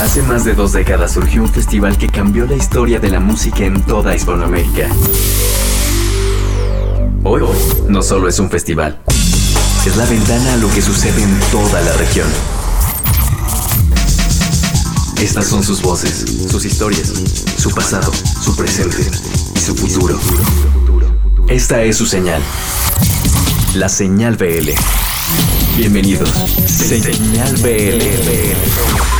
Hace más de dos décadas surgió un festival que cambió la historia de la música en toda Hispanoamérica. Hoy, no solo es un festival, es la ventana a lo que sucede en toda la región. Estas son sus voces, sus historias, su pasado, su presente y su futuro. Esta es su señal. La señal BL. Bienvenidos. Señal BL.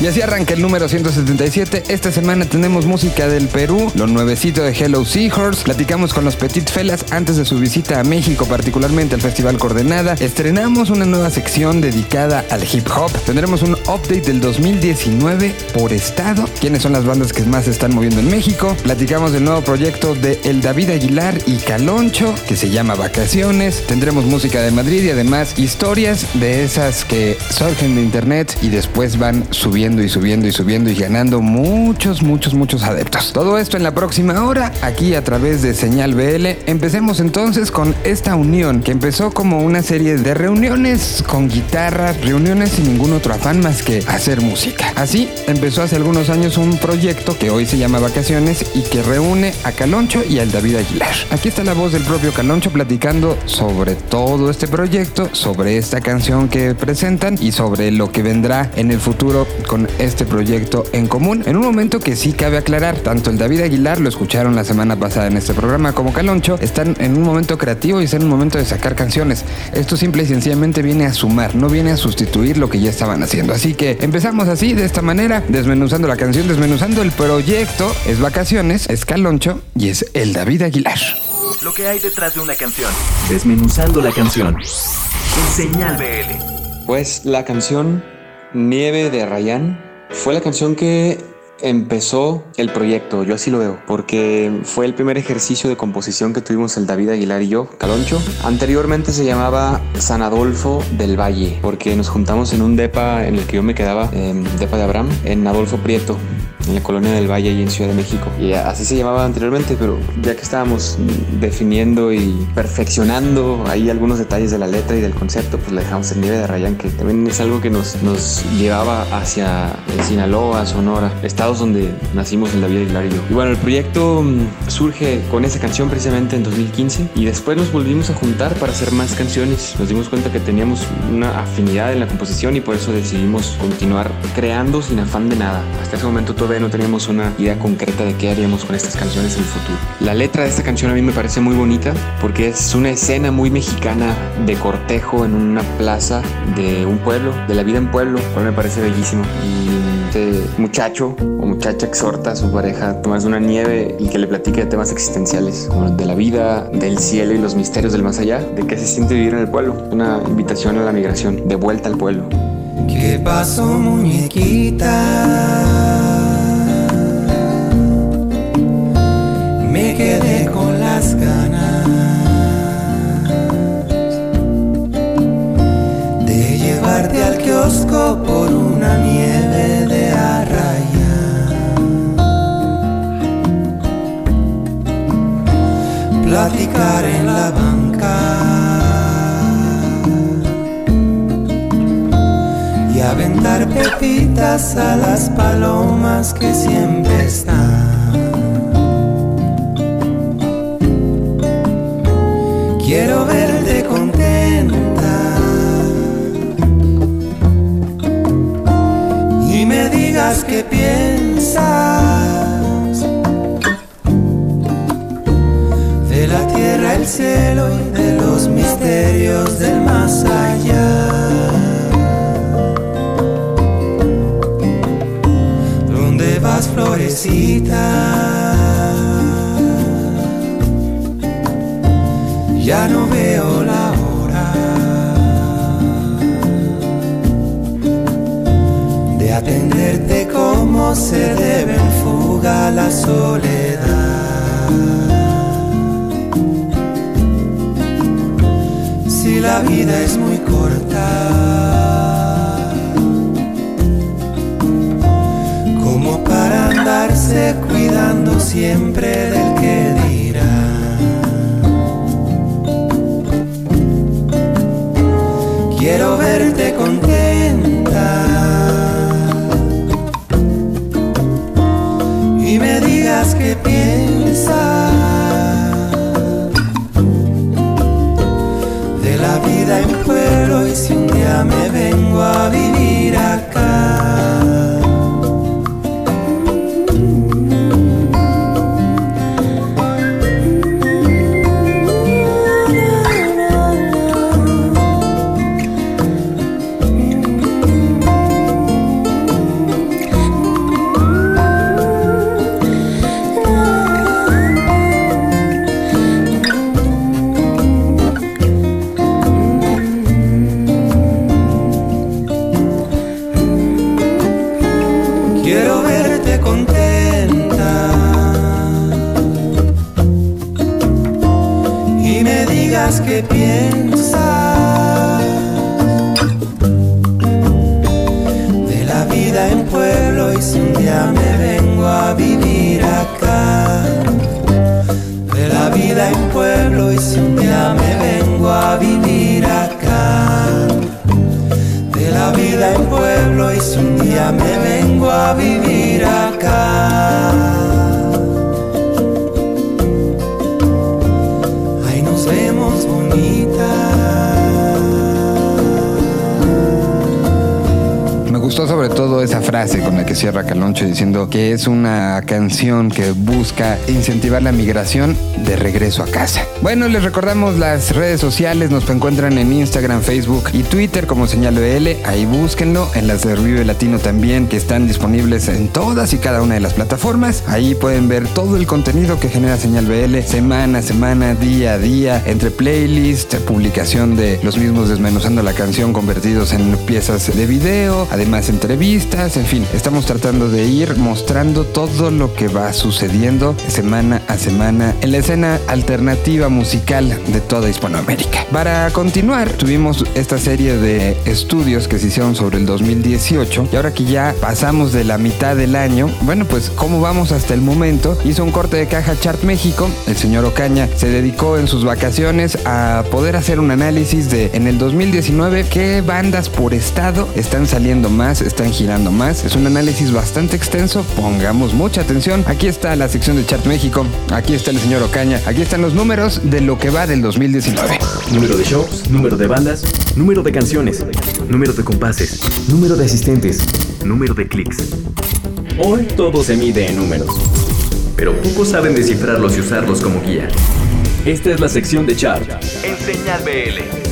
Y así arranca el número 177. Esta semana tenemos música del Perú, lo nuevecito de Hello Seahorse. Platicamos con los Petit Felas antes de su visita a México, particularmente al Festival Coordenada. Estrenamos una nueva sección dedicada al hip hop. Tendremos un update del 2019 por estado. ¿Quiénes son las bandas que más se están moviendo en México? Platicamos del nuevo proyecto de El David Aguilar y Caloncho, que se llama Vacaciones. Tendremos música de Madrid y además historias de esas que surgen de internet y después van subiendo y subiendo y subiendo y ganando muchos, muchos, muchos adeptos. Todo esto en la próxima hora, aquí a través de Señal BL. Empecemos entonces con esta unión que empezó como una serie de reuniones con guitarras, reuniones sin ningún otro afán más que hacer música. Así empezó hace algunos años un proyecto que hoy se llama Vacaciones y que reúne a Caloncho y al David Aguilar. Aquí está la voz del propio Caloncho platicando sobre todo este proyecto, sobre esta canción que presentan y sobre lo que vendrá en el futuro este proyecto en común. En un momento que sí cabe aclarar, tanto el David Aguilar, lo escucharon la semana pasada en este programa, como Caloncho, están en un momento creativo y están en un momento de sacar canciones. Esto simple y sencillamente viene a sumar, no viene a sustituir lo que ya estaban haciendo. Así que empezamos así, de esta manera, desmenuzando la canción, desmenuzando el proyecto. Es Vacaciones, es Caloncho y es el David Aguilar. Lo que hay detrás de una canción. Desmenuzando la canción. En Señal BL. Pues la canción Nieve de Rayán fue la canción que empezó el proyecto, yo así lo veo, porque fue el primer ejercicio de composición que tuvimos el David Aguilar y yo, Caloncho. Anteriormente se llamaba San Adolfo del Valle, porque nos juntamos en un depa en el que yo me quedaba, en depa de Abraham, en Adolfo Prieto, en la colonia del Valle y en Ciudad de México. Y así se llamaba anteriormente, pero ya que estábamos definiendo y perfeccionando ahí algunos detalles de la letra y del concepto, pues le dejamos el nieve de Rayán, que también es algo que nos, nos llevaba hacia el Sinaloa, Sonora, donde nacimos en la vida de y yo. Y bueno, el proyecto mm, surge con esa canción precisamente en 2015 y después nos volvimos a juntar para hacer más canciones. Nos dimos cuenta que teníamos una afinidad en la composición y por eso decidimos continuar creando sin afán de nada. Hasta ese momento todavía no teníamos una idea concreta de qué haríamos con estas canciones en el futuro. La letra de esta canción a mí me parece muy bonita porque es una escena muy mexicana de cortejo en una plaza de un pueblo, de la vida en pueblo, cual me parece bellísimo. Y este muchacho o muchacha exhorta a su pareja a tomarse una nieve y que le platique de temas existenciales, como de la vida, del cielo y los misterios del más allá, de qué se siente vivir en el pueblo. Una invitación a la migración, de vuelta al pueblo. ¿Qué pasó, muñequita? me quedé con las ganas de llevarte al kiosco por una nieve Platicar en la banca. Y aventar pepitas a las palomas que siempre están. Quiero verte contenta y me digas qué piensas cielo y de los misterios del más allá. ¿Dónde vas, florecita? ya no veo la hora de atenderte como se debe en fuga la soledad. la vida es muy corta. Como para andarse cuidando siempre del que dirá. Quiero verte contenta. Y me digas que piensas. Vida en pueblo y si un día me vengo a vivir vengo esa frase con la que cierra Caloncho diciendo que es una canción que busca incentivar la migración de regreso a casa. Bueno, les recordamos las redes sociales, nos encuentran en Instagram, Facebook y Twitter como Señal BL, ahí búsquenlo, en las de Vive Latino también, que están disponibles en todas y cada una de las plataformas. Ahí pueden ver todo el contenido que genera Señal BL semana a semana, día a día, entre playlist, publicación de los mismos desmenuzando la canción convertidos en piezas de video, además entrevistas, en fin, estamos tratando de ir mostrando todo lo que va sucediendo semana a semana en la escena alternativa musical de toda Hispanoamérica. Para continuar, tuvimos esta serie de estudios que se hicieron sobre el 2018 y ahora que ya pasamos de la mitad del año, bueno, pues cómo vamos hasta el momento, hizo un corte de caja Chart México, el señor Ocaña se dedicó en sus vacaciones a poder hacer un análisis de en el 2019 qué bandas por estado están saliendo más, están girando más. Es un análisis bastante extenso, pongamos mucha atención. Aquí está la sección de Chart México, aquí está el señor Ocaña, aquí están los números de lo que va del 2019. Número de shows, número de bandas, número de canciones, número de compases, número de asistentes, número de clics. Hoy todo se mide en números, pero pocos saben descifrarlos y usarlos como guía. Esta es la sección de Chart en Señal BL.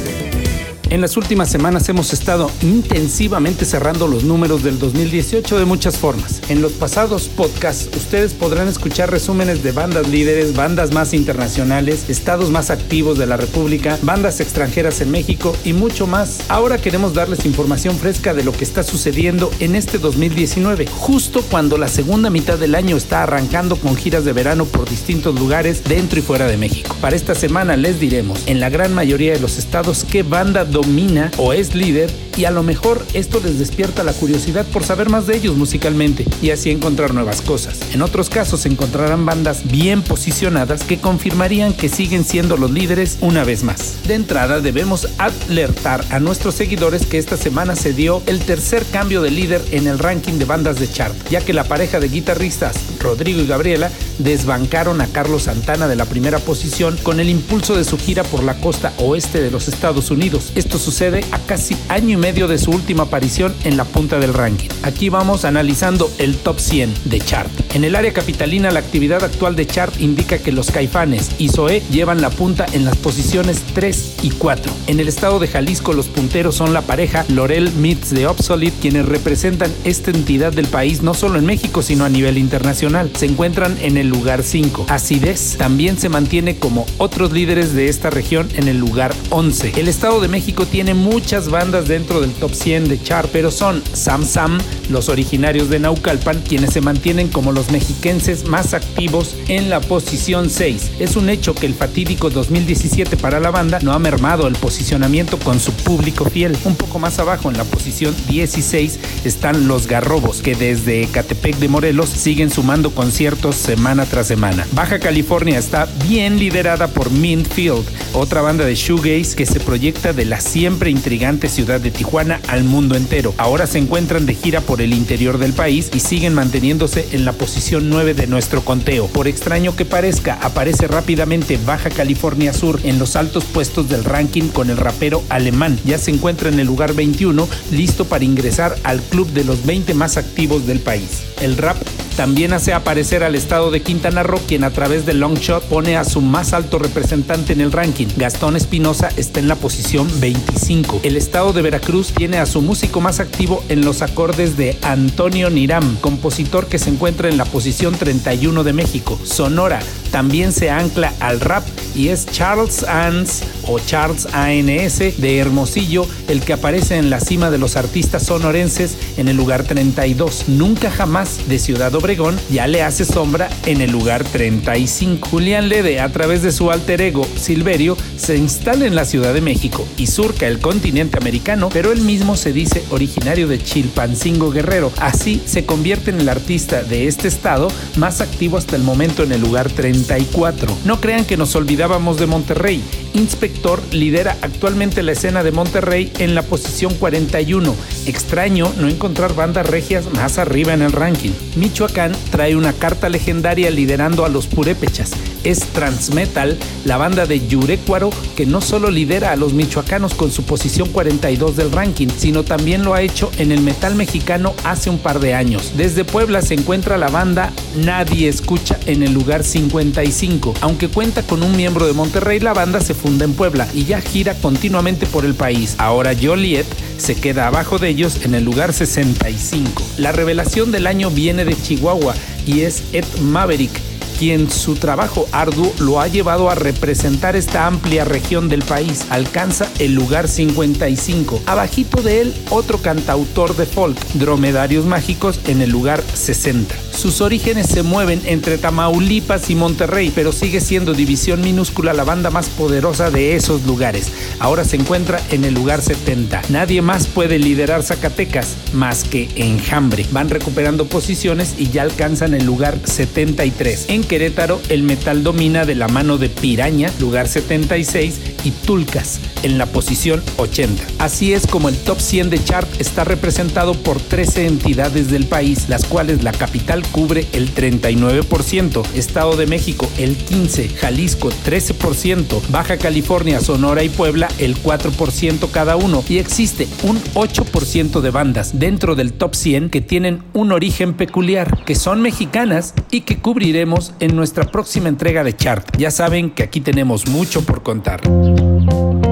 En las últimas semanas hemos estado intensivamente cerrando los números del 2018 de muchas formas. En los pasados podcasts ustedes podrán escuchar resúmenes de bandas líderes, bandas más internacionales, estados más activos de la República, bandas extranjeras en México y mucho más. Ahora queremos darles información fresca de lo que está sucediendo en este 2019, justo cuando la segunda mitad del año está arrancando con giras de verano por distintos lugares dentro y fuera de México. Para esta semana les diremos en la gran mayoría de los estados qué banda domina o es líder y a lo mejor esto les despierta la curiosidad por saber más de ellos musicalmente y así encontrar nuevas cosas. En otros casos encontrarán bandas bien posicionadas que confirmarían que siguen siendo los líderes una vez más. De entrada debemos alertar a nuestros seguidores que esta semana se dio el tercer cambio de líder en el ranking de bandas de chart, ya que la pareja de guitarristas Rodrigo y Gabriela desbancaron a Carlos Santana de la primera posición con el impulso de su gira por la costa oeste de los Estados Unidos. Esto sucede a casi año y medio de su última aparición en la punta del ranking. Aquí vamos analizando el top 100 de Chart. En el área capitalina la actividad actual de Chart indica que los Caifanes y Zoé llevan la punta en las posiciones 3 y 4. En el estado de Jalisco los punteros son la pareja Lorel Meets de Obsolete quienes representan esta entidad del país no solo en México sino a nivel internacional. Se encuentran en el lugar 5. Acidez también se mantiene como otros líderes de esta región en el lugar 11. El estado de México tiene muchas bandas dentro del top 100 de Chart, pero son Sam Sam, los originarios de Naucalpan, quienes se mantienen como los mexiquenses más activos en la posición 6. Es un hecho que el fatídico 2017 para la banda no ha mermado el posicionamiento con su público fiel. Un poco más abajo, en la posición 16, están los Garrobos, que desde Ecatepec de Morelos siguen sumando conciertos semana tras semana. Baja California está bien liderada por Mint Field, otra banda de shoegaze que se proyecta de la siempre intrigante ciudad de Tijuana Al mundo entero. Ahora se encuentran de gira por el interior del país y siguen manteniéndose en la posición 9 de nuestro conteo. Por extraño que parezca, aparece rápidamente Baja California Sur en los altos puestos del ranking con el rapero alemán. Ya se encuentra en el lugar 21, listo para ingresar al club de los 20 más activos del país. El rap también hace aparecer al estado de Quintana Roo, quien a través de Longshot pone a su más alto representante en el ranking. Gastón Espinosa está en la posición 25. El estado de Veracruz tiene a su músico más activo en los acordes de Antonio Niram, compositor que se encuentra en la posición 31 de México. Sonora también se ancla al rap y es Charles Ans o Charles ANS de Hermosillo el que aparece en la cima de los artistas sonorenses en el lugar 32. Nunca jamás de Ciudad Obregón ya le hace sombra en el lugar 35. Julián Lede a través de su alter ego Silverio se instala en la Ciudad de México y surca el continente americano, pero él mismo se dice originario de Chilpancingo Guerrero. Así se convierte en el artista de este estado más activo hasta el momento en el lugar 34. No crean que nos olvidábamos de Monterrey. Inspector lidera actualmente la escena de Monterrey en la posición 41. Extraño no encontrar bandas regias más arriba en el ranking. Michoacán trae una carta legendaria liderando a los purépechas. Es Transmetal, la banda de Yurecuaro, que no solo lidera a los michoacanos con su posición 42 del ranking, sino también lo ha hecho en el metal mexicano hace un par de años. Desde Puebla se encuentra la banda Nadie Escucha en el lugar 55. Aunque cuenta con un miembro de Monterrey, la banda se funda en Puebla y ya gira continuamente por el país. Ahora Joliet se queda abajo de ellos en el lugar 65. La revelación del año viene de Chihuahua y es Ed Maverick quien su trabajo arduo lo ha llevado a representar esta amplia región del país. Alcanza el lugar 55. Abajito de él, otro cantautor de folk, Dromedarios Mágicos, en el lugar 60. Sus orígenes se mueven entre Tamaulipas y Monterrey, pero sigue siendo división minúscula la banda más poderosa de esos lugares. Ahora se encuentra en el lugar 70. Nadie más puede liderar Zacatecas más que Enjambre. Van recuperando posiciones y ya alcanzan el lugar 73. En Querétaro, el metal domina de la mano de Piraña, lugar 76, y Tulcas, en la posición 80. Así es como el top 100 de chart está representado por 13 entidades del país, las cuales la capital cubre el 39%, Estado de México el 15%, Jalisco 13%, Baja California, Sonora y Puebla el 4% cada uno y existe un 8% de bandas dentro del top 100 que tienen un origen peculiar, que son mexicanas y que cubriremos en nuestra próxima entrega de chart. Ya saben que aquí tenemos mucho por contar. Escuchan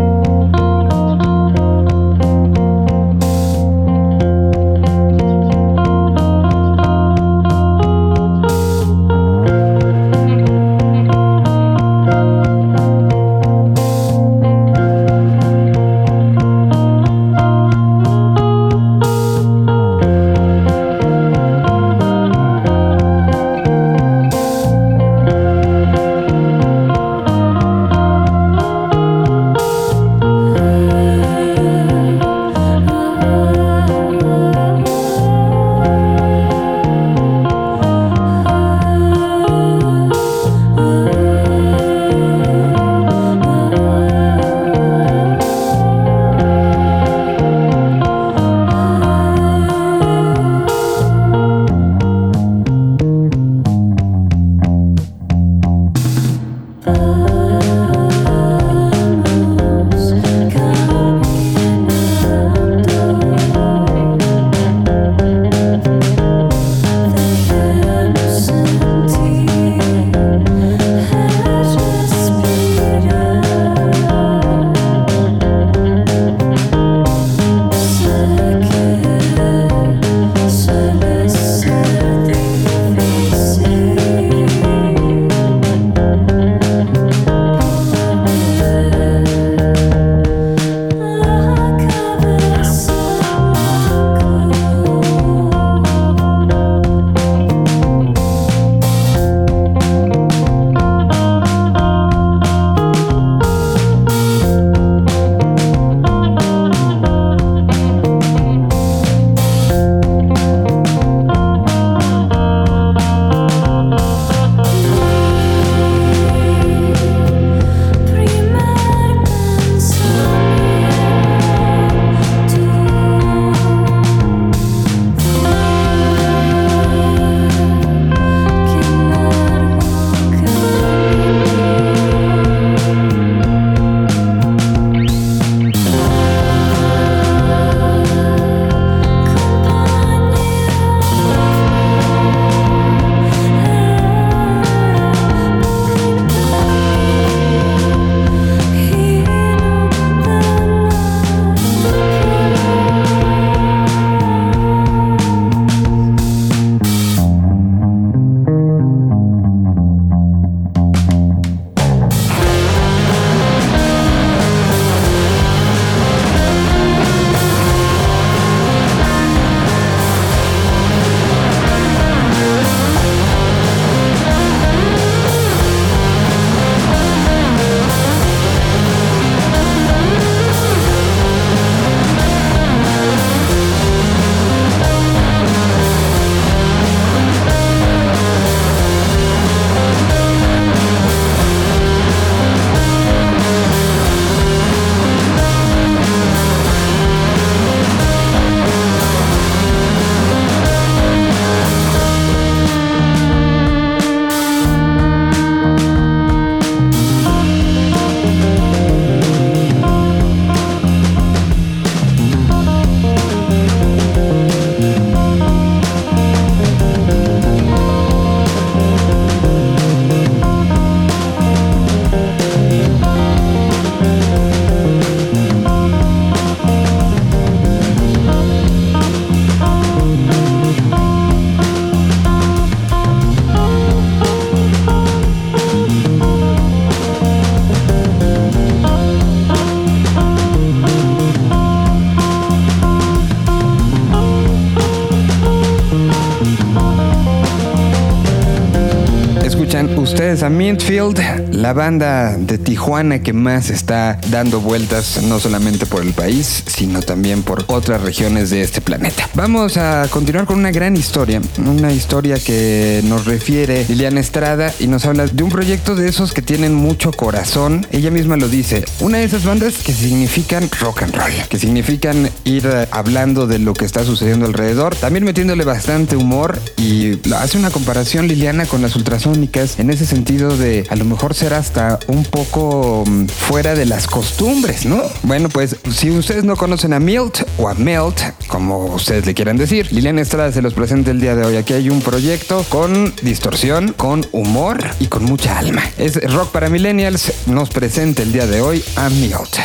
ustedes a Mintfield, la banda de Tijuana que más está dando vueltas no solamente por el país, sino también por otras regiones de este planeta. Vamos a continuar con una gran historia, una historia que nos refiere Liliana Estrada y nos habla de un proyecto de esos que tienen mucho corazón. Ella misma lo dice, una de esas bandas que significan rock and roll, que significan ir hablando de lo que está sucediendo alrededor, también metiéndole bastante humor y hace una comparación Liliana con las ultrasónicas en ese sentido de a lo mejor ser hasta un poco mm, fuera de las costumbres, ¿no? Bueno, pues si ustedes no conocen a Milt o a Melt, como ustedes le quieran decir, Liliana Estrada se los presenta el día de hoy. Aquí hay un proyecto con distorsión, con humor y con mucha alma. Es Rock para Millennials, nos presenta el día de hoy a Milt.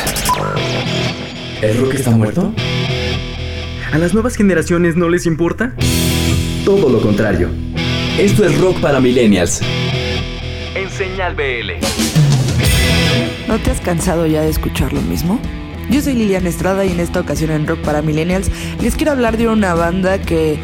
¿El rock está muerto? ¿A las nuevas generaciones no les importa? Todo lo contrario. Esto es Rock para Millennials. Señal BL. ¿No te has cansado ya de escuchar lo mismo? Yo soy Liliana Estrada y en esta ocasión en Rock para Millennials les quiero hablar de una banda que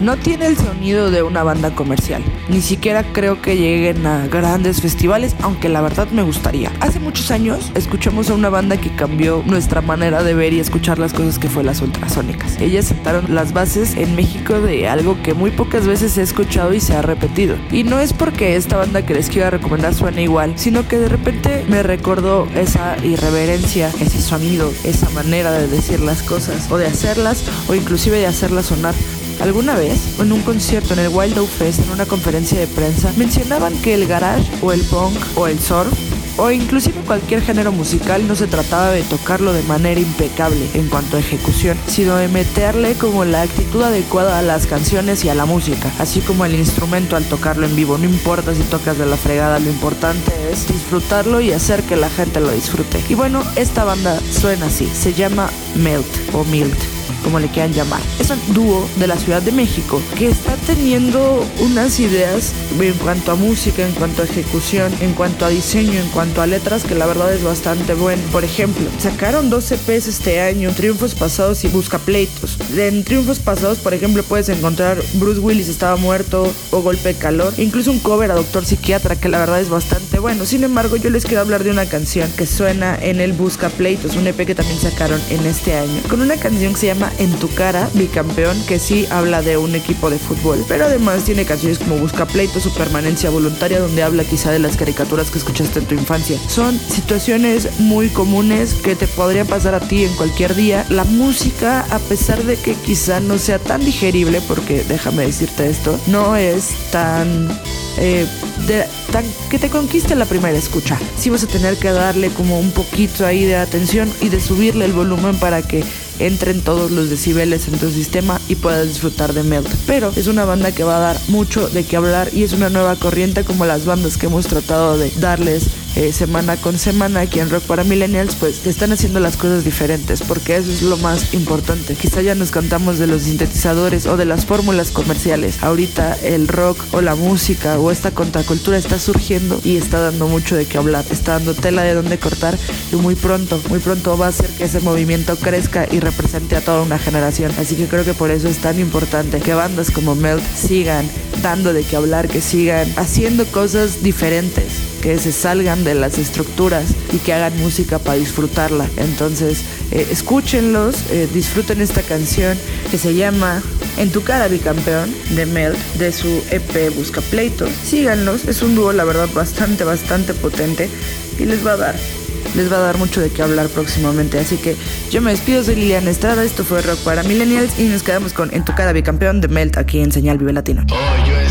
no tiene el sonido de una banda comercial. Ni siquiera creo que lleguen a grandes festivales, aunque la verdad me gustaría. Hace muchos años escuchamos a una banda que cambió nuestra manera de ver y escuchar las cosas que fue las ultrasónicas. Ellas sentaron las bases en México de algo que muy pocas veces he escuchado y se ha repetido. Y no es porque esta banda que les quiero recomendar suene igual, sino que de repente me recordó esa irreverencia, ese sonido, esa manera de decir las cosas o de hacerlas o inclusive de hacerlas sonar Alguna vez, en un concierto en el Wild Out Fest, en una conferencia de prensa, mencionaban que el garage o el punk o el surf o inclusive cualquier género musical no se trataba de tocarlo de manera impecable en cuanto a ejecución, sino de meterle como la actitud adecuada a las canciones y a la música, así como el instrumento al tocarlo en vivo. No importa si tocas de la fregada, lo importante es disfrutarlo y hacer que la gente lo disfrute. Y bueno, esta banda suena así, se llama Melt o Milt como le quieran llamar. Es un dúo de la Ciudad de México que está teniendo unas ideas en cuanto a música, en cuanto a ejecución, en cuanto a diseño, en cuanto a letras que la verdad es bastante bueno. Por ejemplo, sacaron dos EPs este año, Triunfos Pasados y Busca Pleitos. En Triunfos Pasados, por ejemplo, puedes encontrar Bruce Willis estaba muerto o Golpe de Calor, incluso un cover a Doctor Psiquiatra que la verdad es bastante bueno. Sin embargo, yo les quiero hablar de una canción que suena en el Busca Pleitos, un EP que también sacaron en este año, con una canción que se llama en tu cara, bicampeón, que sí habla de un equipo de fútbol, pero además tiene canciones como Busca pleito, su permanencia voluntaria, donde habla quizá de las caricaturas que escuchaste en tu infancia. Son situaciones muy comunes que te podrían pasar a ti en cualquier día. La música, a pesar de que quizá no sea tan digerible, porque déjame decirte esto, no es tan eh, tan, que te conquiste la primera escucha. Sí vas a tener que darle como un poquito ahí de atención y de subirle el volumen para que entren todos los decibeles en tu sistema y puedas disfrutar de Melt. Pero es una banda que va a dar mucho de qué hablar y es una nueva corriente como las bandas que hemos tratado de darles eh, semana con semana aquí en Rock para Millennials, pues están haciendo las cosas diferentes, porque eso es lo más importante. Quizá ya nos cantamos de los sintetizadores o de las fórmulas comerciales. Ahorita el rock o la música o esta contracultura está surgiendo y está dando mucho de qué hablar, está dando tela de dónde cortar y muy pronto, muy pronto va a hacer que ese movimiento crezca y represente a toda una generación. Así que creo que por eso es tan importante que bandas como Melt sigan dando de qué hablar, que sigan haciendo cosas diferentes que se salgan de las estructuras y que hagan música para disfrutarla. Entonces, eh, escúchenlos, eh, disfruten esta canción que se llama En tu cara, bicampeón, de Melt, de su EP Busca Pleito. Síganlos, es un dúo, la verdad, bastante, bastante potente y les va a dar les va a dar mucho de qué hablar próximamente. Así que yo me despido, soy Liliana Estrada, esto fue Rock para Millennials y nos quedamos con En tu cara bicampeón de Melt aquí en Señal Vive Latino. ha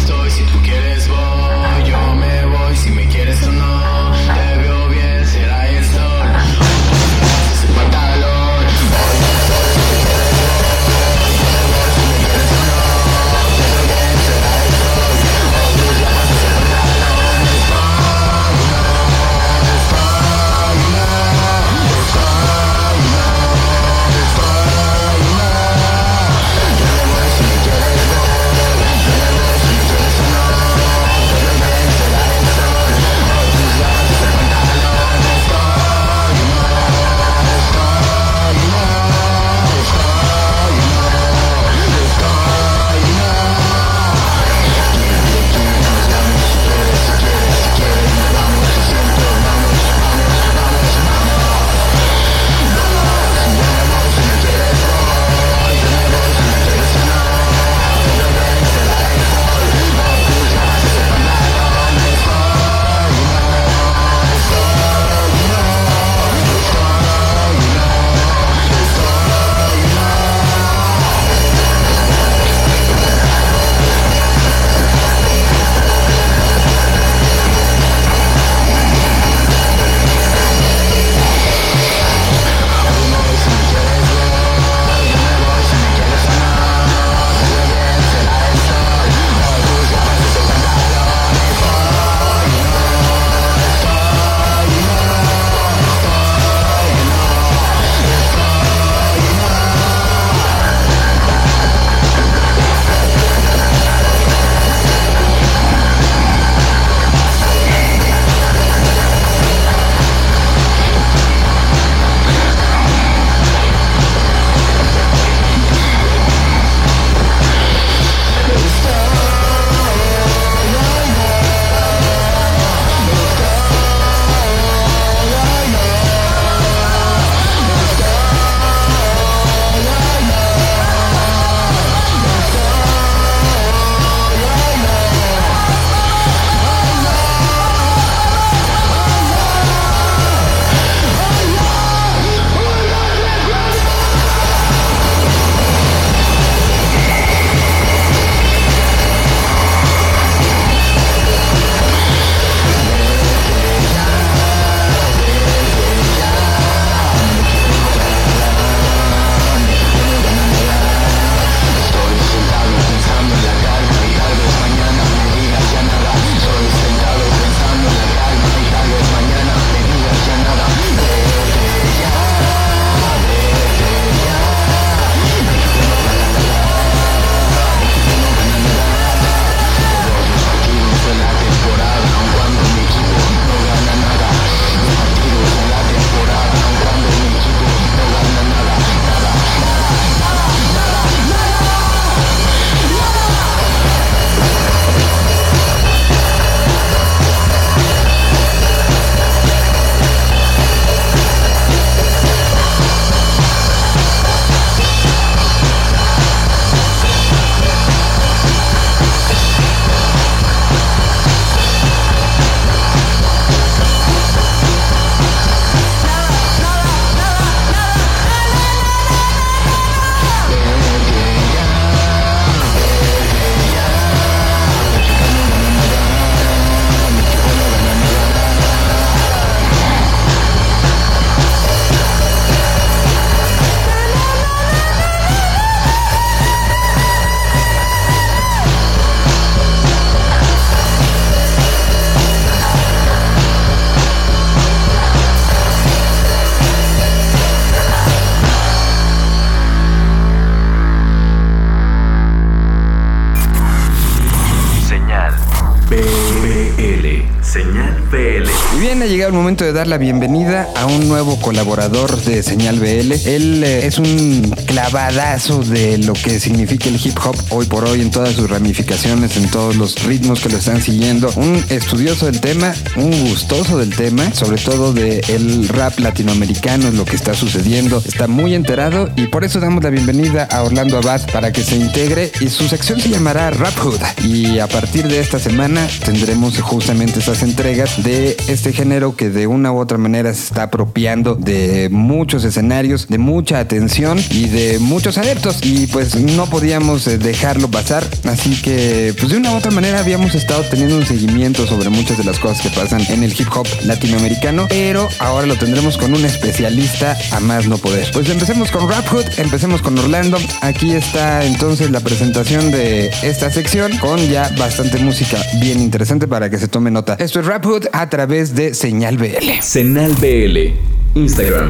llegado el momento de dar la bienvenida a un nuevo colaborador de Señal BL. Él eh, es un clavadazo de lo que significa el hip hop hoy por hoy en todas sus ramificaciones, en todos los ritmos que lo están siguiendo. Un estudioso del tema, un gustoso del tema, sobre todo del rap latinoamericano, lo que está sucediendo. Está muy enterado y por eso damos la bienvenida a Orlando Abad para que se integre y su sección se llamará Rap Hood. Y a partir de esta semana tendremos justamente esas entregas de este género que de una u otra manera se está apropiando de muchos escenarios, de mucha atención y de muchos adeptos. Y pues no podíamos eh, dejarlo pasar. Así que pues de una u otra manera habíamos estado teniendo un seguimiento sobre muchas de las cosas que pasan en el hip hop latinoamericano. Pero ahora lo tendremos con un especialista a más no poder. Pues empecemos con Rap Hood, empecemos con Orlando. Aquí está entonces la presentación de esta sección con ya bastante música bien interesante para que se tome nota. Esto es Rap Hood a través de Señal BL. Señal BL. Instagram.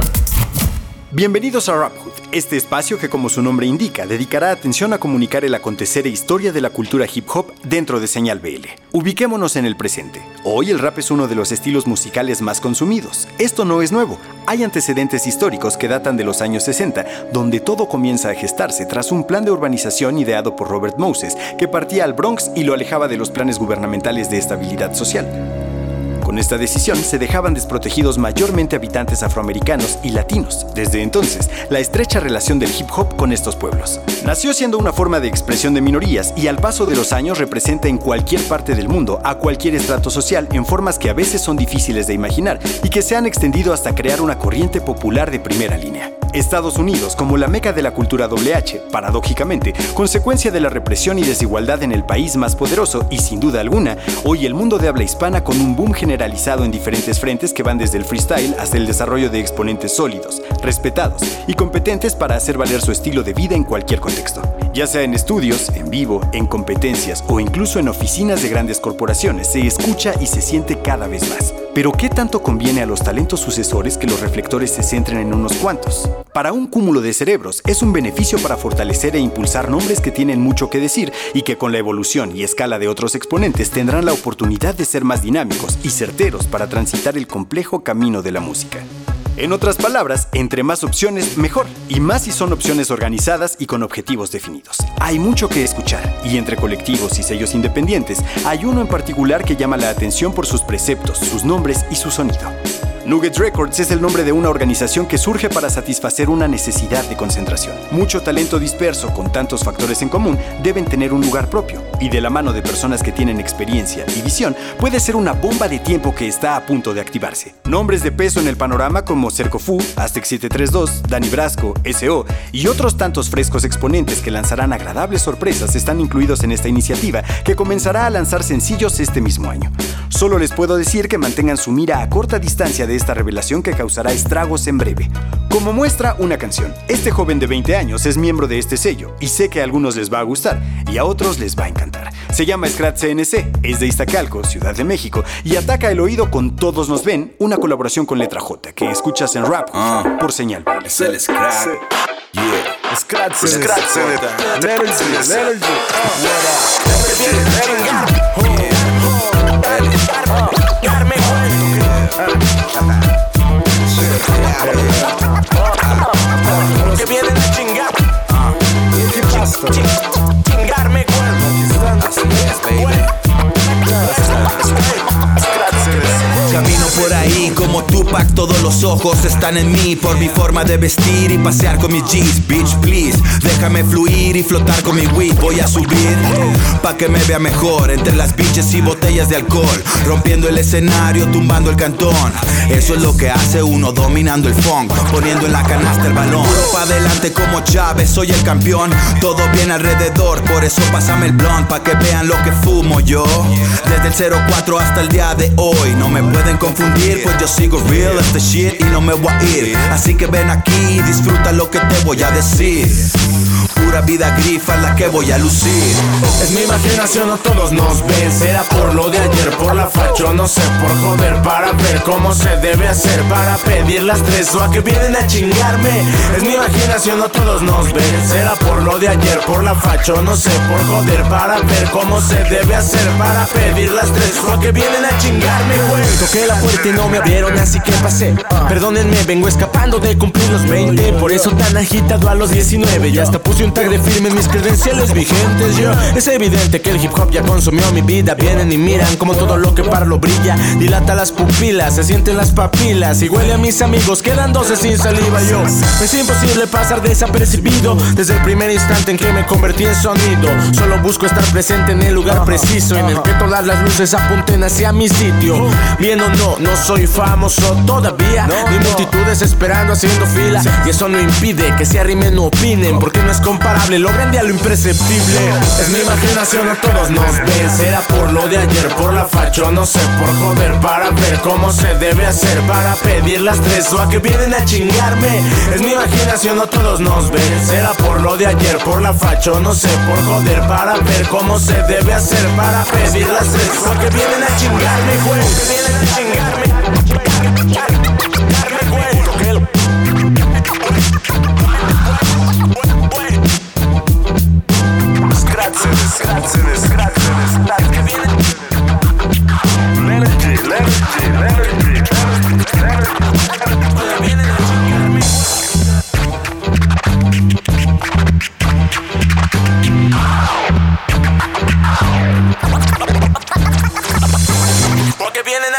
Bienvenidos a Rap Hood, este espacio que como su nombre indica dedicará atención a comunicar el acontecer e historia de la cultura hip hop dentro de Señal BL. Ubiquémonos en el presente. Hoy el rap es uno de los estilos musicales más consumidos. Esto no es nuevo. Hay antecedentes históricos que datan de los años 60, donde todo comienza a gestarse tras un plan de urbanización ideado por Robert Moses, que partía al Bronx y lo alejaba de los planes gubernamentales de estabilidad social. Con esta decisión se dejaban desprotegidos mayormente habitantes afroamericanos y latinos. Desde entonces, la estrecha relación del hip hop con estos pueblos. Nació siendo una forma de expresión de minorías y al paso de los años representa en cualquier parte del mundo a cualquier estrato social en formas que a veces son difíciles de imaginar y que se han extendido hasta crear una corriente popular de primera línea. Estados Unidos, como la meca de la cultura WH, paradójicamente, consecuencia de la represión y desigualdad en el país más poderoso y sin duda alguna, hoy el mundo de habla hispana con un boom generalizado en diferentes frentes que van desde el freestyle hasta el desarrollo de exponentes sólidos, respetados y competentes para hacer valer su estilo de vida en cualquier contexto. Ya sea en estudios, en vivo, en competencias o incluso en oficinas de grandes corporaciones, se escucha y se siente cada vez más. Pero ¿qué tanto conviene a los talentos sucesores que los reflectores se centren en unos cuantos? Para un cúmulo de cerebros es un beneficio para fortalecer e impulsar nombres que tienen mucho que decir y que con la evolución y escala de otros exponentes tendrán la oportunidad de ser más dinámicos y certeros para transitar el complejo camino de la música. En otras palabras, entre más opciones, mejor. Y más si son opciones organizadas y con objetivos definidos. Hay mucho que escuchar, y entre colectivos y sellos independientes, hay uno en particular que llama la atención por sus preceptos, sus nombres y su sonido. Nugget Records es el nombre de una organización que surge para satisfacer una necesidad de concentración. Mucho talento disperso con tantos factores en común deben tener un lugar propio, y de la mano de personas que tienen experiencia y visión puede ser una bomba de tiempo que está a punto de activarse. Nombres de peso en el panorama como Cercofu, Aztec 732, Dani Brasco, SO y otros tantos frescos exponentes que lanzarán agradables sorpresas están incluidos en esta iniciativa que comenzará a lanzar sencillos este mismo año. Solo les puedo decir que mantengan su mira a corta distancia de esta revelación que causará estragos en breve. Como muestra una canción, este joven de 20 años es miembro de este sello y sé que a algunos les va a gustar y a otros les va a encantar. Se llama Scratch CNC, es de Iztacalco, Ciudad de México, y ataca el oído con Todos Nos Ven, una colaboración con Letra J que escuchas en rap por señal. Es el scratch. Yeah. Scratch Scratch CNC. Que vienen a chingar. Chingarme, Así es, baby. Camino por ahí como Tupac, todos los ojos están en mí por mi forma de vestir y pasear con mis G's. Bitch, please, déjame fluir y flotar con mi weed. Voy a subir pa' que me vea mejor entre las bitches y botellas de alcohol. Rompiendo el escenario, tumbando el cantón. Eso es lo que hace uno dominando el funk, poniendo en la canasta el balón. Pa' adelante como Chávez, soy el campeón. Todo bien alrededor, por eso pásame el blunt pa' que vean lo que fumo yo. Desde el 04 hasta el día de hoy, no me pueden confundir, pues yo sigo real este shit y no me voy a ir. Así que ven aquí y disfruta lo que te voy a decir. Pura vida grifa la que voy a lucir. Es mi imaginación, no todos nos ven. Será por lo de ayer, por la facho, no sé, por joder, para ver cómo se debe hacer, para pedir las tres o a que vienen a chingarme. Es mi imaginación, no todos nos ven. Será por lo de ayer, por la facho, no sé, por joder, para ver cómo se debe hacer, para pedir las tres, que vienen a chingarme. Toqué la puerta y no me abrieron, así que pasé. Perdónenme, vengo escapando de cumplir los 20, por eso tan agitado a los 19. Y hasta puse un tag de firme en mis credenciales vigentes, yo. Es evidente que el hip hop ya consumió mi vida, vienen y miran como todo lo que para lo brilla, dilata las pupilas, se sienten las papilas y huele a mis amigos, quedándose sin saliva yo. Es imposible pasar desapercibido desde el primer instante en que me convertí en sonido. Solo busco estar presente en el lugar preciso en el que todas las luces apunten hacia mi sitio. Bien o no, no soy famoso todavía. Ni multitudes esperando haciendo fila. Y eso no impide que se arrimen o opinen, porque no es comparable lo grande a lo imperceptible. Es mi imaginación, a todos nos ven. Será por lo de ayer, por la facho, no sé, por joder, para ver cómo se debe hacer, para pedir las tres o a que vienen a chingarme. Es mi imaginación, no todos nos ven. Será por lo de ayer, por la facho, no sé, por joder, para ver cómo se debe hacer, para pedir las tres o a que vienen a chingarme, güey. Que vienen a. Chingarme, Empty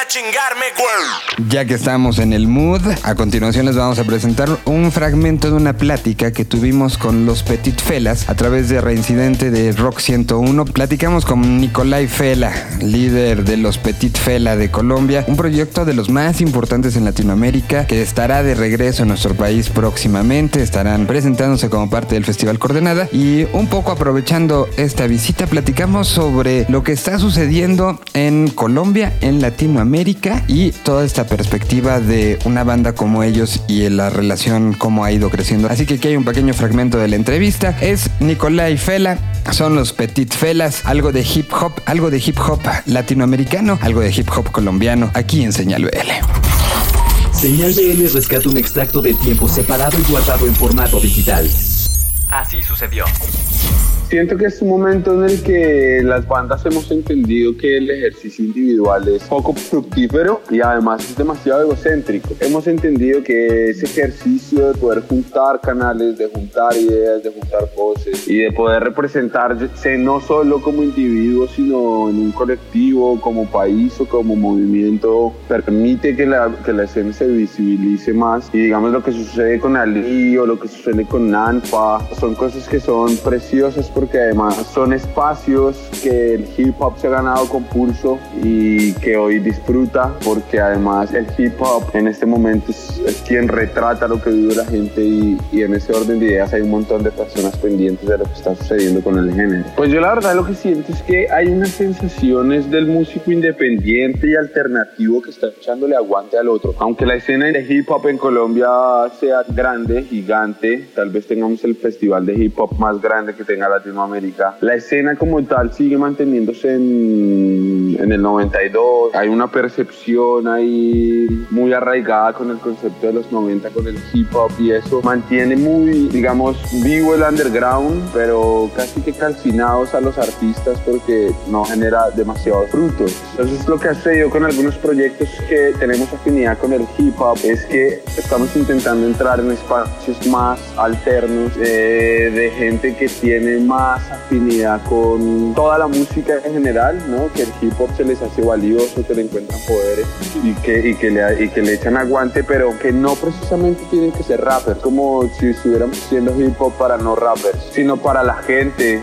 chingarme, güey. Ya que estamos en el mood, a continuación les vamos a presentar un fragmento de una plática que tuvimos con los Petit Felas a través de Reincidente de Rock 101. Platicamos con Nicolai Fela, líder de los Petit Fela de Colombia, un proyecto de los más importantes en Latinoamérica que estará de regreso en nuestro país próximamente. Estarán presentándose como parte del Festival Coordenada y un poco aprovechando esta visita platicamos sobre lo que está sucediendo en Colombia, en Latinoamérica y toda esta perspectiva de una banda como ellos y la relación cómo ha ido creciendo. Así que aquí hay un pequeño fragmento de la entrevista. Es Nicolai Fela, son los Petit Felas, algo de hip hop, algo de hip hop latinoamericano, algo de hip hop colombiano, aquí en Señal BL. Señal BL rescata un extracto de tiempo separado y guardado en formato digital. Así sucedió. Siento que es un momento en el que las bandas hemos entendido que el ejercicio individual es poco fructífero y además es demasiado egocéntrico. Hemos entendido que ese ejercicio de poder juntar canales, de juntar ideas, de juntar voces y de poder representarse no solo como individuo, sino en un colectivo, como país o como movimiento, permite que la, que la escena se visibilice más. Y digamos lo que sucede con Ali o lo que sucede con Nanfa, son cosas que son preciosas porque además son espacios que el hip hop se ha ganado con pulso y que hoy disfruta porque además el hip hop en este momento es, es quien retrata lo que vive la gente y, y, en ese orden de ideas hay un montón de personas pendientes de lo que está sucediendo con el género. Pues yo la verdad lo que siento es que hay unas sensaciones del músico independiente y alternativo que está echándole aguante al otro. Aunque la escena de hip hop en Colombia sea grande, gigante, tal vez tengamos el festival de hip hop más grande que tenga Latinoamérica, la escena como tal sigue manteniéndose en, en el 92. Hay una percepción ahí muy arraigada con el concepto de los 90, con el hip hop y eso mantiene muy, digamos, vivo el underground, pero casi que calcinados a los artistas porque no genera demasiados frutos. Entonces lo que ha sucedido con algunos proyectos que tenemos afinidad con el hip hop es que estamos intentando entrar en espacios más alternos eh, de gente que tiene más afinidad con toda la música en general, ¿no? Que el hip hop se les hace valioso, que le encuentran poderes y que, y que, le, y que le echan aguante, pero que no precisamente tienen que ser rappers, como si estuviéramos haciendo hip hop para no rappers, sino para la gente.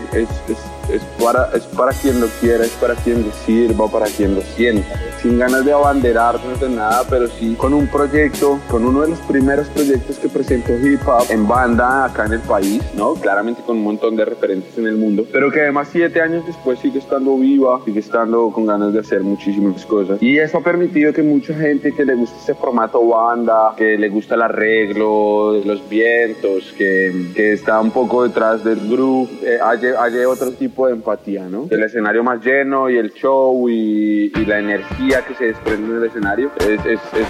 Es para, es para quien lo quiera, es para quien le sirva, para quien lo sienta. Sin ganas de abanderarnos de nada, pero sí con un proyecto, con uno de los primeros proyectos que presentó hip hop en banda acá en el país, ¿no? Claramente con un montón de referentes en el mundo, pero que además siete años después sigue estando viva, sigue estando con ganas de hacer muchísimas cosas. Y eso ha permitido que mucha gente que le gusta ese formato banda, que le gusta el arreglo los vientos, que, que está un poco detrás del groove, eh, haya, haya otro tipo tipo de empatía, ¿no? El escenario más lleno y el show y, y la energía que se desprende del escenario es, es, es,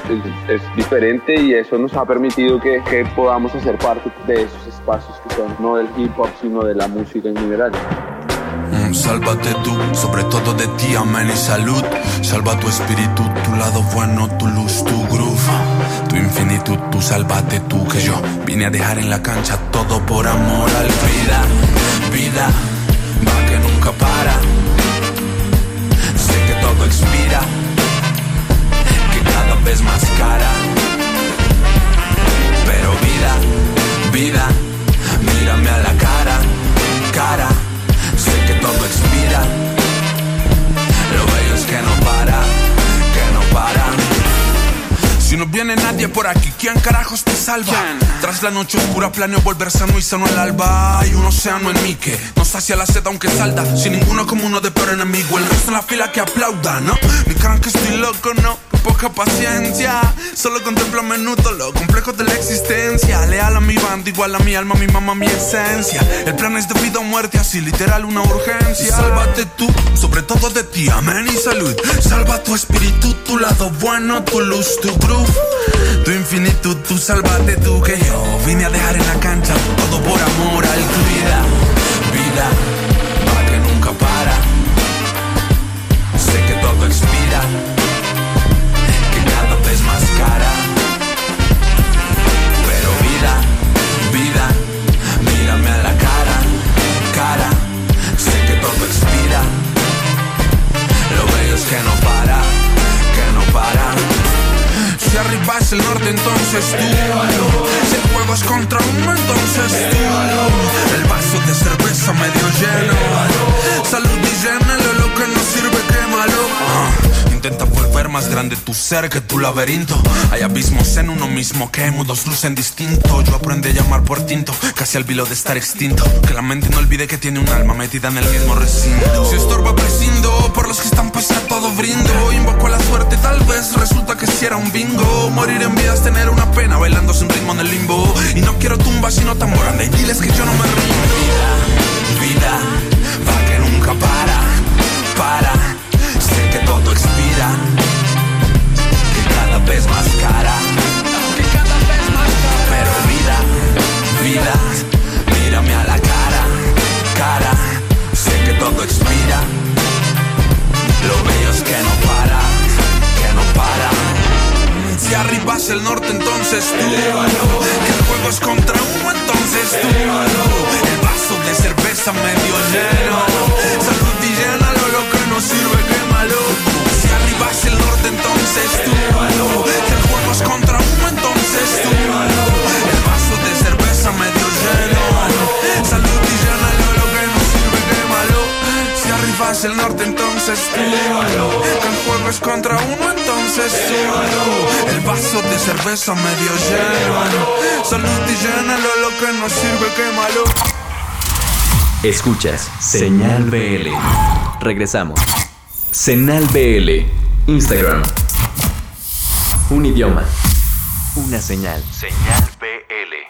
es, diferente y eso nos ha permitido que, que podamos hacer parte de esos espacios que son no del hip hop, sino de la música en general. Mm, Sálvate tú, sobre todo de ti, amén y salud. Salva tu espíritu, tu lado bueno, tu luz, tu groove. Tu infinitud, tú sálvate tú, que yo vine a dejar en la cancha todo por amor al vida. Vida, nunca para. Sé que todo expira, que cada vez más cara. Pero vida, vida, mírame a la cara, cara. Si no viene nadie por aquí, ¿quién carajos te salva? Tras la noche oscura planeo volver sano y sano al alba. Hay un océano en mí que no sacia la sed aunque salda. Sin ninguno como uno de peor enemigo. El resto en la fila que aplauda, ¿no? Mi cara que estoy loco, no. Poca paciencia, solo contemplo a menudo lo complejo de la existencia. Leal a mi banda, igual a mi alma, mi mamá, mi esencia. El plan es de vida o muerte, así literal una urgencia. Y sálvate tú, sobre todo de ti, amén y salud. Salva tu espíritu, tu lado bueno, tu luz, tu groove. Tu infinitud, tú sálvate tú, que yo vine a dejar en la cancha todo por amor al tu vida. Vida, va que nunca para. Sé que todo expira Es el norte, entonces. Tu ser que tu laberinto. Hay abismos en uno mismo que mudos lucen distinto. Yo aprendí a llamar por tinto, casi al vilo de estar extinto. Que la mente no olvide que tiene un alma metida en el mismo recinto. Si estorba, prescindo. Por los que están pese a todo brindo. Invoco a la suerte, tal vez resulta que si era un bingo. Morir en vida es tener una pena bailando sin ritmo en el limbo. Y no quiero tumbas sino tambor. Anda y diles que yo no me rindo. Vida, vida, va que nunca para. Vez más cara. Que cada vez más cara. Pero vida, vida, mírame a la cara, cara. Sé que todo expira. Lo bello es que no para, que no para. Si arriba es el norte, entonces tú. Que el juego es contra uno, entonces tú. El vaso de cerveza medio lleno. Salud y llénalo, lo que no sirve, quémalo. Si arriba es el norte, entonces tú. Contra uno, entonces tú. El vaso de cerveza medio lleno. Salud y llénalo, lo que no sirve, quémalo. Si arriba es el norte, entonces tú. El juego es contra uno, entonces tú. El vaso de cerveza medio lleno. Salud y llénalo, lo que no sirve, quémalo. Escuchas Señal BL. Regresamos. Señal BL. Instagram. Un idioma. Una señal. Señal.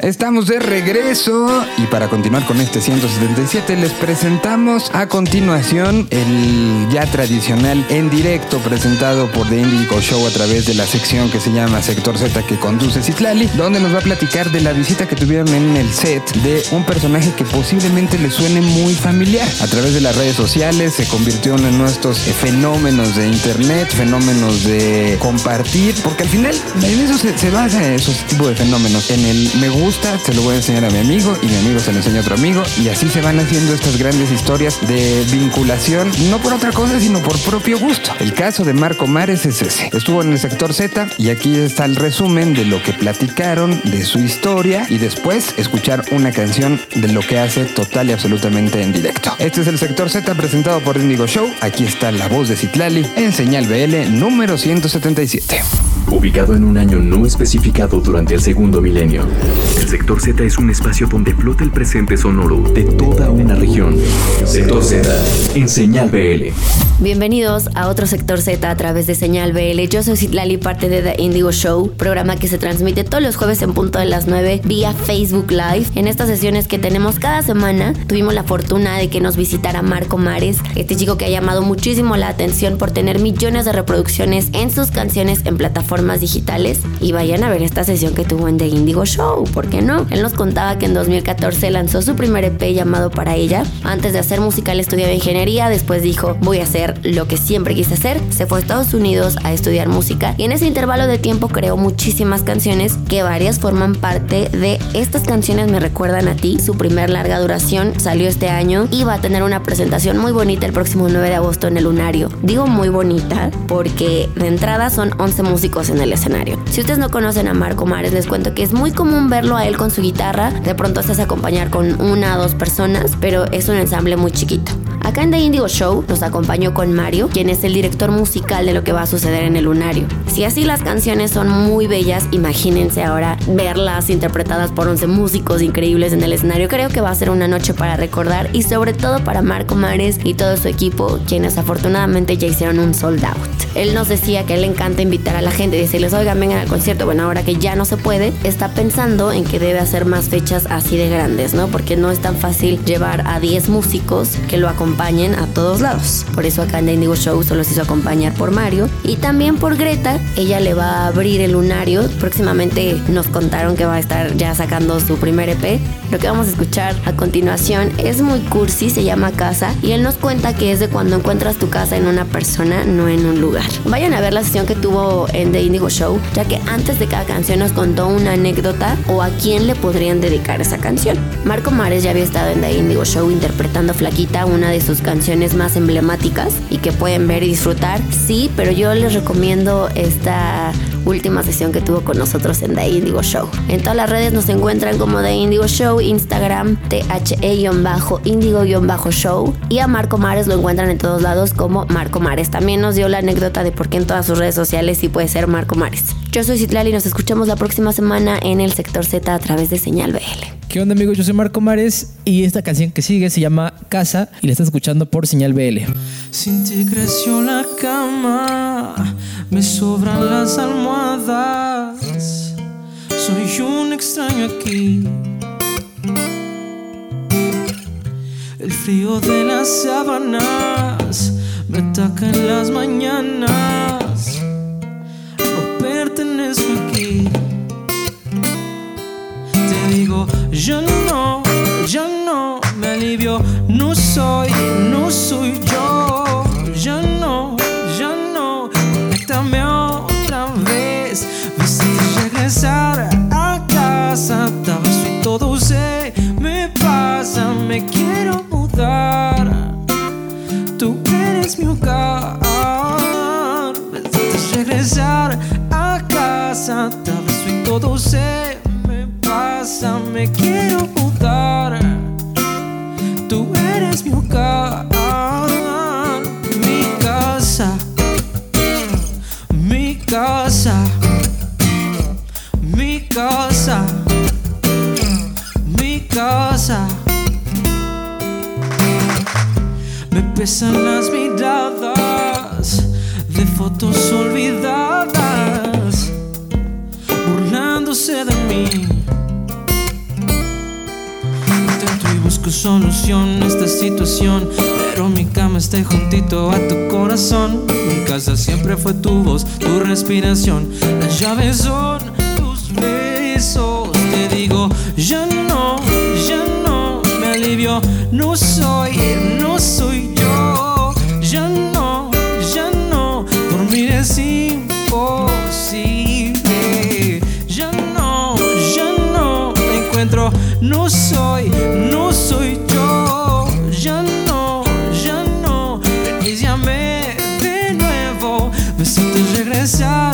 Estamos de regreso y para continuar con este 177 les presentamos a continuación el ya tradicional en directo presentado por The Indigo Show a través de la sección que se llama Sector Z que conduce Citlali, donde nos va a platicar de la visita que tuvieron en el set de un personaje que posiblemente les suene muy familiar. A través de las redes sociales se convirtió en uno de estos fenómenos de internet, fenómenos de compartir, porque al final en eso se, se basa esos tipos de fenómenos, en el me gusta, se lo voy a enseñar a mi amigo y mi amigo se lo enseña a otro amigo y así se van haciendo estas grandes historias de vinculación, no por otra cosa, sino por propio gusto. El caso de Marco Mares es ese. Estuvo en el sector Z y aquí está el resumen de lo que platicaron, de su historia y después escuchar una canción de lo que hace total y absolutamente en directo. Este es el sector Z presentado por Indigo Show. Aquí está la voz de Citlali en señal BL número 177. Ubicado en un año no especificado durante el segundo milenio, el sector Z es un espacio donde flota el presente sonoro de toda una región. Sector Z en señal BL. Bienvenidos a otro sector Z a través de Señal BL. Yo soy Citlali, parte de The Indigo Show, programa que se transmite todos los jueves en punto de las 9 vía Facebook Live. En estas sesiones que tenemos cada semana, tuvimos la fortuna de que nos visitara Marco Mares, este chico que ha llamado muchísimo la atención por tener millones de reproducciones en sus canciones en plataformas digitales. Y vayan a ver esta sesión que tuvo en The Indigo Show, ¿por qué no? Él nos contaba que en 2014 lanzó su primer EP llamado Para ella. Antes de hacer música, él estudiaba ingeniería, después dijo, voy a hacer lo que siempre quise hacer, se fue a Estados Unidos a estudiar música y en ese intervalo de tiempo creó muchísimas canciones que varias forman parte de estas canciones me recuerdan a ti. Su primer larga duración salió este año y va a tener una presentación muy bonita el próximo 9 de agosto en el Lunario. Digo muy bonita porque de entrada son 11 músicos en el escenario. Si ustedes no conocen a Marco Mares, les cuento que es muy común verlo a él con su guitarra, de pronto se hace acompañar con una o dos personas, pero es un ensamble muy chiquito. Acá en The Indigo Show nos acompañó con Mario, quien es el director musical de lo que va a suceder en el lunario. Si así las canciones son muy bellas, imagínense ahora verlas interpretadas por 11 músicos increíbles en el escenario. Creo que va a ser una noche para recordar y sobre todo para Marco Mares y todo su equipo, quienes afortunadamente ya hicieron un sold out. Él nos decía que le encanta invitar a la gente decirles, oigan, vengan al concierto. Bueno, ahora que ya no se puede, está pensando en que debe hacer más fechas así de grandes, ¿no? Porque no es tan fácil llevar a 10 músicos que lo acompañen a todos lados. Por eso acá en The Indigo Show solo se hizo acompañar por Mario y también por Greta. Ella le va a abrir el lunario. Próximamente nos contaron que va a estar ya sacando su primer EP. Lo que vamos a escuchar a continuación es muy cursi, se llama Casa y él nos cuenta que es de cuando encuentras tu casa en una persona, no en un lugar. Vayan a ver la sesión que tuvo en The Indigo Show, ya que antes de cada canción nos contó una anécdota o a quién le podrían dedicar esa canción. Marco Mares ya había estado en The Indigo Show interpretando Flaquita, una de sus canciones más emblemáticas y que pueden ver y disfrutar. Sí, pero yo les recomiendo esta última sesión que tuvo con nosotros en The Indigo Show. En todas las redes nos encuentran como The Indigo Show, Instagram, THE-Indigo-Show y a Marco Mares lo encuentran en todos lados como Marco Mares. También nos dio la anécdota de por qué en todas sus redes sociales sí puede ser Marco Mares. Yo soy Citlali y nos escuchamos la próxima semana en el sector Z a través de Señal BL. ¿Qué onda amigos? Yo soy Marco Mares y esta canción que sigue se llama Casa y la estás escuchando por Señal BL. Sin ti creció la cama, me sobran las almohadas. Soy un extraño aquí. El frío de las sábanas me ataca en las mañanas. No pertenezco aquí. Te digo, ya no, ya no me alivio. No soy, no soy yo. Ya no, ya no. Conéctame otra vez. Necesito regresar a casa. Tal vez todo se me pasa. Me quiero mudar. Eres mi hogar. Necesito regresar a casa. Tal vez hoy todo se me pasa. Me quiero pesan las miradas de fotos olvidadas, burlándose de mí. Intento y busco solución a esta situación, pero mi cama está juntito a tu corazón. Mi casa siempre fue tu voz, tu respiración. Las llaves son tus besos. Te digo, ya no, ya no me alivio. No soy, No soy, no soy yo. Ya no, ya no. Iníciame de nuevo. Me siento regresar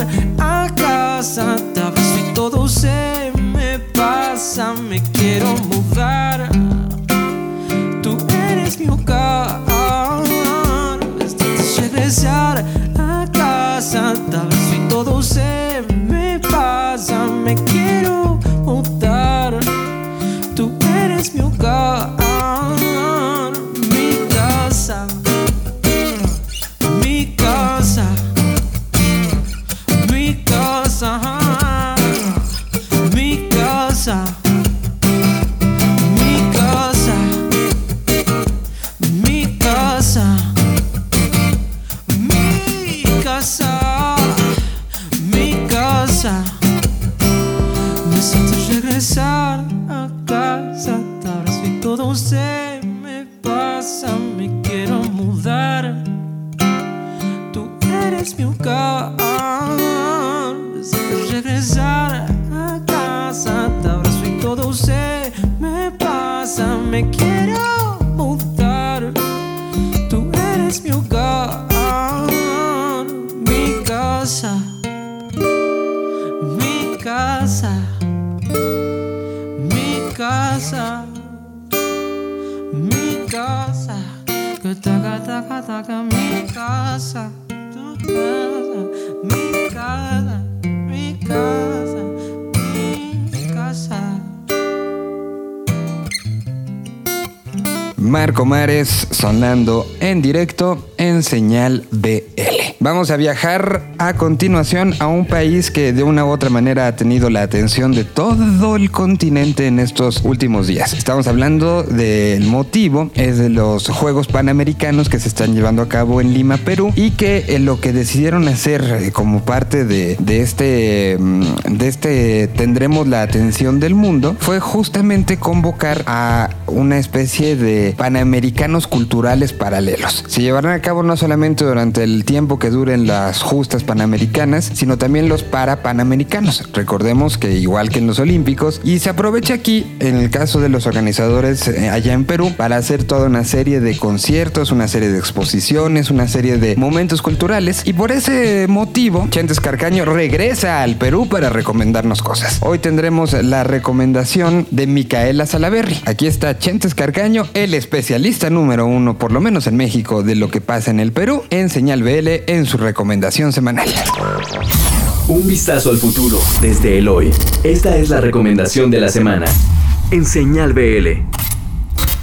você. Mares sonando en directo en señal BL. Vamos a viajar a continuación a un país que de una u otra manera ha tenido la atención de todo el continente en estos últimos días. Estamos hablando del motivo, es de los Juegos Panamericanos que se están llevando a cabo en Lima, Perú, y que eh, lo que decidieron hacer eh, como parte de, de este, mm, de este tendremos la atención del mundo fue justamente convocar a una especie de panamericanos culturales paralelos. Se llevarán a cabo no solamente durante el tiempo que duren las justas panamericanas, sino también los para panamericanos. Recordemos que igual que en los olímpicos, y se aprovecha aquí, en el caso de los organizadores eh, allá en Perú, para hacer toda una serie de conciertos, una serie de exposiciones, una serie de momentos culturales, y por ese motivo, Chentes Carcaño regresa al Perú para recomendarnos cosas. Hoy tendremos la recomendación de Micaela Salaberry. Aquí está Chentes Carcaño, el especialista número uno, por lo menos en México, de lo que pasa en el Perú, en Señal BL, en su recomendación semanal. Un vistazo al futuro desde el hoy. Esta es la recomendación de la semana. En Señal BL.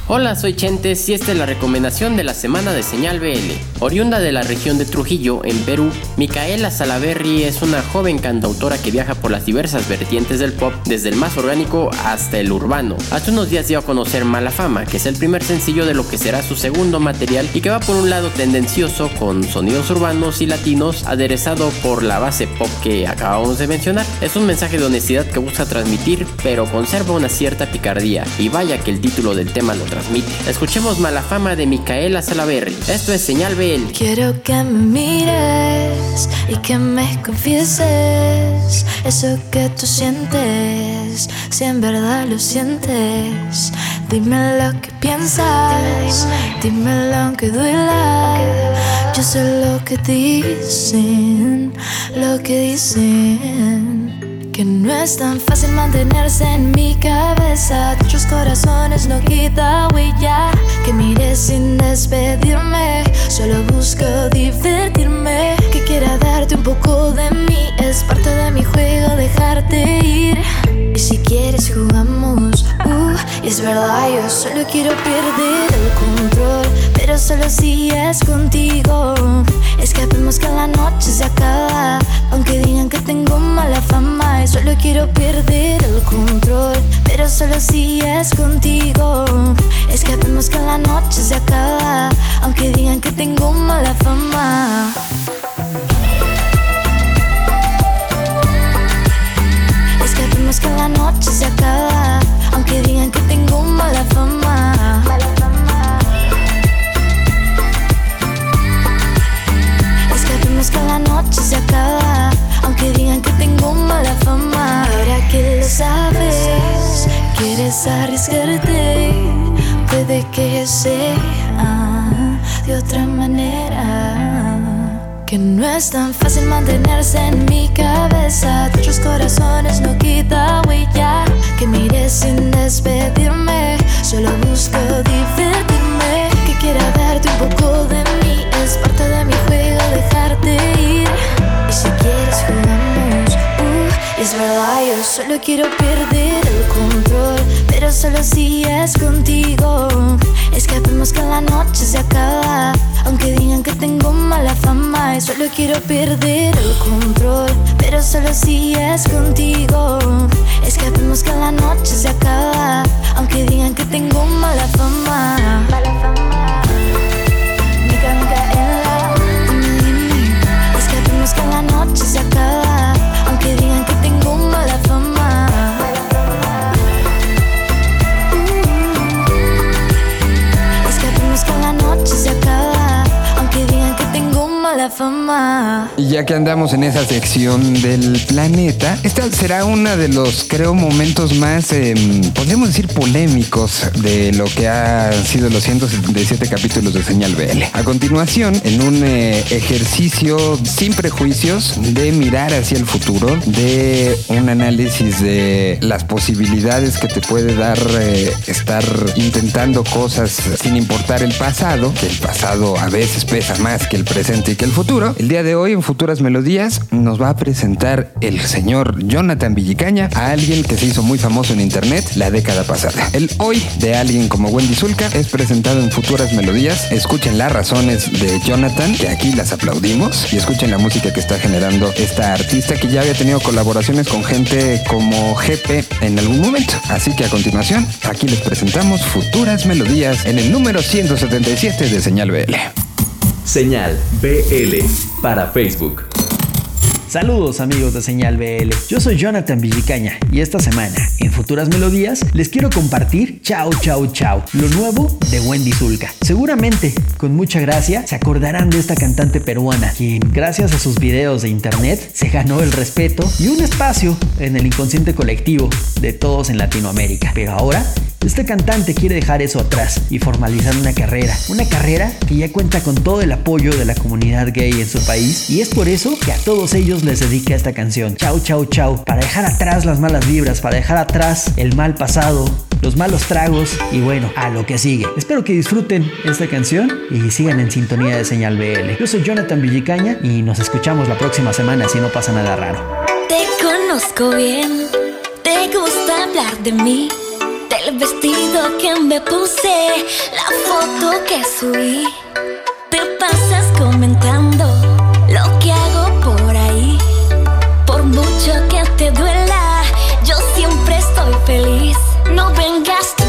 Hola, soy Chentes y esta es la recomendación de la semana de Señal BL. Oriunda de la región de Trujillo, en Perú, Micaela Salaberry es una joven cantautora que viaja por las diversas vertientes del pop, desde el más orgánico hasta el urbano. Hace unos días dio a conocer Mala Fama, que es el primer sencillo de lo que será su segundo material y que va por un lado tendencioso con sonidos urbanos y latinos, aderezado por la base pop que acabamos de mencionar. Es un mensaje de honestidad que busca transmitir, pero conserva una cierta picardía, y vaya que el título del tema lo Escuchemos Mala Fama de Micaela Salaberry. Esto es Señal BL. Quiero que me mires y que me confieses eso que tú sientes, si en verdad lo sientes. Dime lo que piensas, dime lo que duela. Yo sé lo que dicen, lo que dicen. Que no es tan fácil mantenerse en mi cabeza. Otros corazones no quita huella. Que mire sin despedirme. Solo busco divertirme. Que quiera darte un poco de mí. Es parte de mi juego dejarte ir. Y si quieres jugamos. Uh, es verdad, yo solo quiero perder el control. Pero solo si es contigo. Escapemos que la noche se acaba. Aunque digan que tengo mala fama. Y solo quiero perder el control. Pero solo si es contigo. Escapemos que la noche se acaba. Aunque digan que tengo mala fama. Escapemos que la noche se acaba. Aunque digan que tengo mala fama. Escapemos que la noche se acaba. Aunque digan que tengo mala fama. Ahora que lo sabes, quieres arriesgarte. Puede que sea de otra manera. Que no es tan fácil mantenerse en mi cabeza. Otros corazones no quita huella. Que mire sin despedirme. Solo busco divertirme. Que quiera darte un poco dejarte ir. Y si quieres jugamos. Uh, es verdad, yo solo quiero perder el control. Pero solo si es contigo. Escapemos que la noche se acaba. Aunque digan que tengo mala fama. Y solo quiero perder el control. Pero solo si es contigo. Escapemos que la noche se acaba. Aunque digan que tengo mala fama. Mala fama. Dime. Escapemos que la noche se acaba. Y ya que andamos en esa sección del planeta, esta será una de los, creo, momentos más, podríamos decir, polémicos de lo que han sido los 177 capítulos de Señal BL. A continuación, en un eh, ejercicio sin prejuicios de mirar hacia el futuro, de un análisis de las posibilidades que te puede dar eh, estar intentando cosas sin importar el pasado, que el pasado a veces pesa más que el presente y que el futuro. El día de hoy en Futuras Melodías nos va a presentar el señor Jonathan Villicaña a alguien que se hizo muy famoso en internet la década pasada. El hoy de alguien como Wendy Zulka es presentado en Futuras Melodías. Escuchen las razones de Jonathan, que aquí las aplaudimos, y escuchen la música que está generando esta artista que ya había tenido colaboraciones con gente como GP en algún momento. Así que a continuación, aquí les presentamos Futuras Melodías en el número 177 de Señal BL. Señal BL para Facebook. Saludos amigos de Señal BL, yo soy Jonathan Villicaña y esta semana en Futuras Melodías les quiero compartir Chao Chao Chao, lo nuevo de Wendy Zulka. Seguramente, con mucha gracia, se acordarán de esta cantante peruana, quien gracias a sus videos de internet se ganó el respeto y un espacio en el inconsciente colectivo de todos en Latinoamérica. Pero ahora este cantante quiere dejar eso atrás y formalizar una carrera. Una carrera que ya cuenta con todo el apoyo de la comunidad gay en su país y es por eso que a todos ellos les dedica esta canción. Chau, chau, chau. Para dejar atrás las malas vibras, para dejar atrás el mal pasado, los malos tragos y bueno, a lo que sigue. Espero que disfruten esta canción y sigan en sintonía de Señal BL. Yo soy Jonathan Villicaña y nos escuchamos la próxima semana si no pasa nada raro. Te conozco bien, te gusta hablar de mí, del vestido que me puse, la foto que subí. Te pasas comentando lo que hago por ahí. Por mucho que te duela, yo siempre estoy feliz. No vengas tú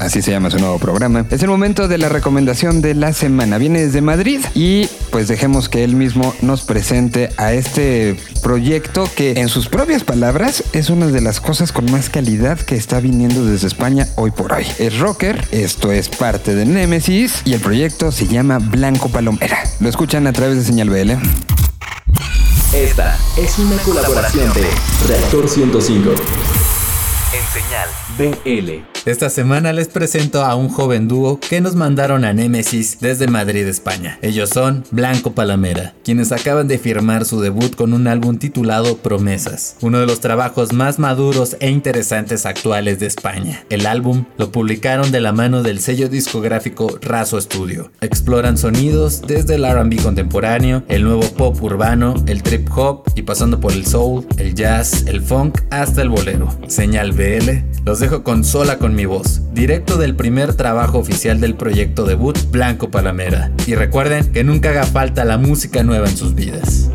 así se llama su nuevo programa. Es el momento de la recomendación de la semana. Viene desde Madrid y pues dejemos que él mismo nos presente a este proyecto que en sus propias palabras es una de las cosas con más calidad que está viniendo desde España hoy por hoy. Es Rocker, esto es parte de Nemesis y el proyecto se llama Blanco Palomera. Lo escuchan a través de Señal BL. Esta es una colaboración de Reactor 105. En señal BL. Esta semana les presento a un joven dúo que nos mandaron a Nemesis desde Madrid, España. Ellos son Blanco Palamera, quienes acaban de firmar su debut con un álbum titulado Promesas, uno de los trabajos más maduros e interesantes actuales de España. El álbum lo publicaron de la mano del sello discográfico Razo Studio. Exploran sonidos desde el RB contemporáneo, el nuevo pop urbano, el trip hop y pasando por el soul, el jazz, el funk hasta el bolero. Señal BL, los dejo con Sola con mi voz, directo del primer trabajo oficial del proyecto debut Blanco Palamera. Y recuerden que nunca haga falta la música nueva en sus vidas.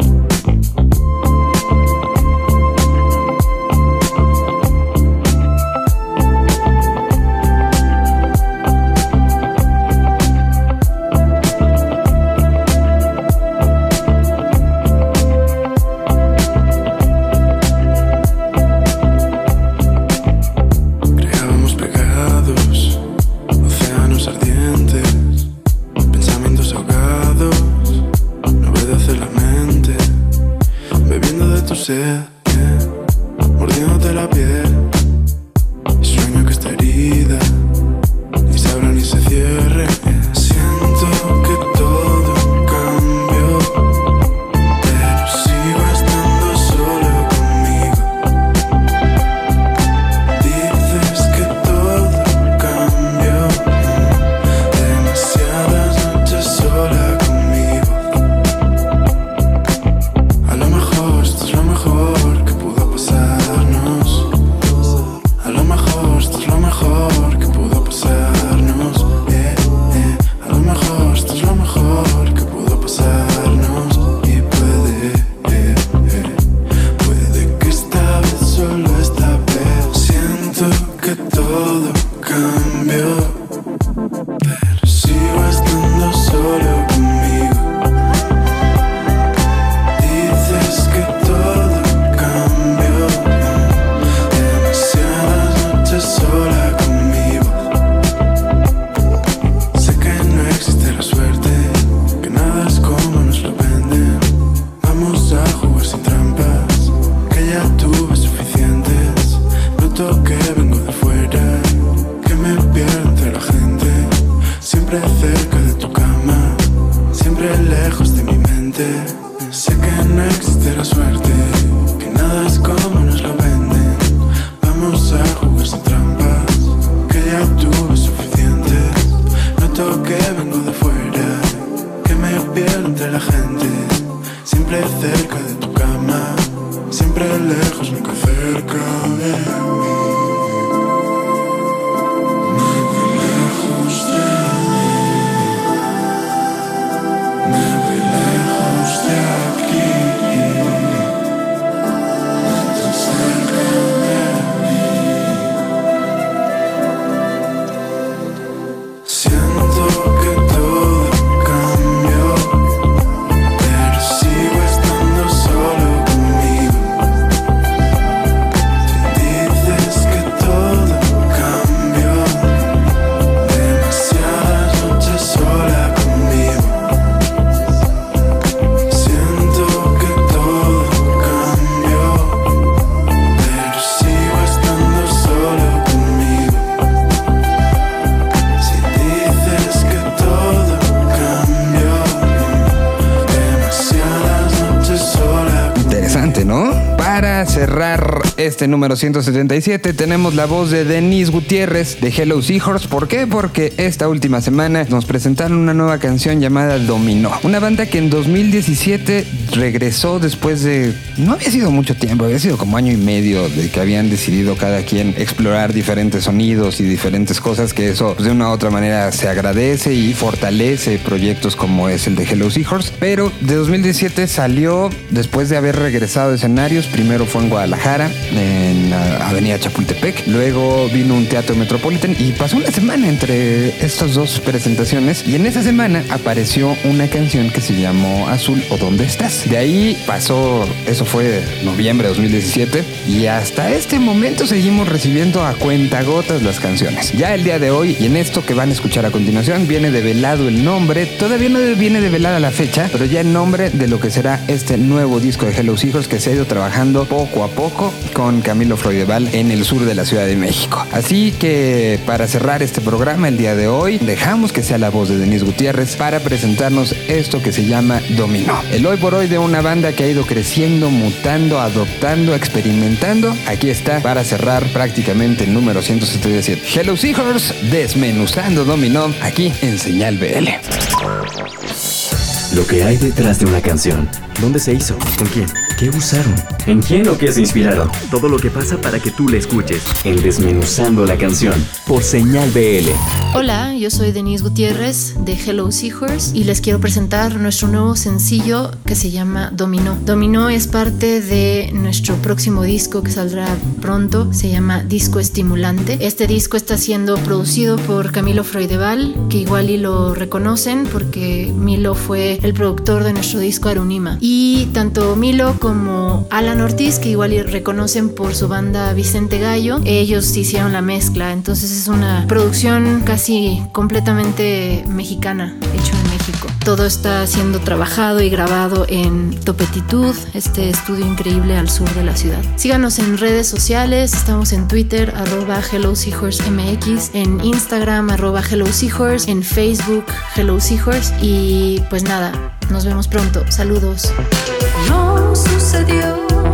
Para cerrar este número 177 tenemos la voz de Denise Gutiérrez de Hello Seahorse. ¿Por qué? Porque esta última semana nos presentaron una nueva canción llamada Dominó. Una banda que en 2017 regresó después de... No había sido mucho tiempo, había sido como año y medio de que habían decidido cada quien explorar diferentes sonidos y diferentes cosas que eso pues, de una u otra manera se agradece y fortalece proyectos como es el de Hello Seahorse. Pero de 2017 salió después de haber regresado a escenarios. Primero fue en Guadalajara, en la Avenida Chapultepec. Luego vino un teatro Metropolitan y pasó una semana entre estas dos presentaciones. Y en esa semana apareció una canción que se llamó Azul o ¿Dónde estás? De ahí pasó, eso fue noviembre de 2017. Y hasta este momento seguimos recibiendo a cuentagotas las canciones. Ya el día de hoy y en esto que van a escuchar a continuación viene develado el nombre. Todavía no viene develada la fecha, pero ya el nombre de lo que será este nuevo disco de Hello Hijos que se ha ido trabajando poco a poco con Camilo Freudeval en el sur de la Ciudad de México. Así que para cerrar este programa el día de hoy, dejamos que sea la voz de Denise Gutiérrez para presentarnos esto que se llama Dominó. El hoy por hoy de una banda que ha ido creciendo, mutando, adoptando, experimentando. Aquí está para cerrar prácticamente el número 177. Hello Seahorse, desmenuzando Dominó aquí en Señal BL. Lo que hay detrás de una canción. ¿Dónde se hizo? ¿Con quién? ¿Qué usaron? ¿En quién o qué se inspiraron? Todo lo que pasa para que tú la escuches. En Desmenuzando la canción. Por Señal BL. Hola, yo soy Denise Gutiérrez de Hello Seahorse y les quiero presentar nuestro nuevo sencillo que se llama Dominó. Dominó es parte de nuestro próximo disco que saldrá pronto. Se llama Disco Estimulante. Este disco está siendo producido por Camilo Freudeval, que igual y lo reconocen porque Milo fue el productor de nuestro disco Arunima. Y tanto Milo como Alan Ortiz, que igual reconocen por su banda Vicente Gallo, ellos hicieron la mezcla. Entonces es una producción casi completamente mexicana, hecho en México. Todo está siendo trabajado y grabado en Topetitud, este estudio increíble al sur de la ciudad. Síganos en redes sociales, estamos en Twitter, arroba Hello Seahorse MX, en Instagram, arroba Hello Seahorse, en Facebook, Hello Seahorse y pues nada, nos vemos pronto. Saludos. No sucedió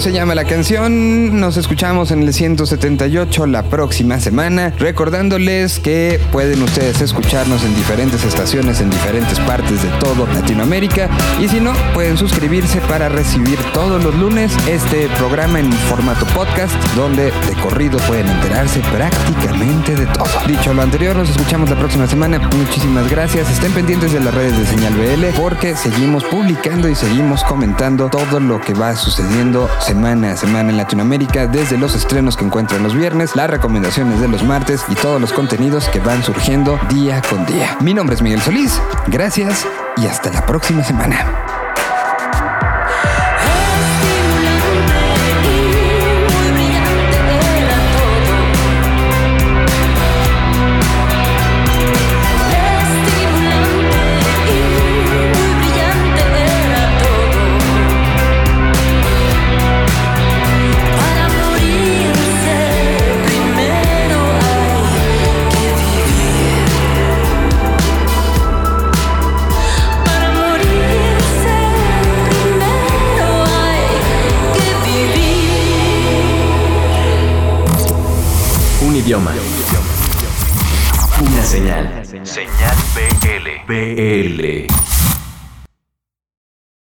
se llama la canción. Nos escuchamos en el 178 la próxima semana. Recordándoles que pueden ustedes escucharnos en diferentes estaciones en diferentes partes de todo Latinoamérica. Y si no, pueden suscribirse para recibir todos los lunes este programa en formato podcast, donde de corrido pueden enterarse prácticamente de todo. Dicho lo anterior, nos escuchamos la próxima semana. Muchísimas gracias. Estén pendientes de las redes de Señal BL porque seguimos publicando y seguimos comentando todo lo que va sucediendo semana a semana en Latinoamérica, desde los estrenos que encuentran los viernes, las recomendaciones de los martes y todos los contenidos que van surgiendo día con día. Mi nombre es Miguel Solís. Gracias y hasta la próxima semana. Idioma. Una señal. Señal BL. BL.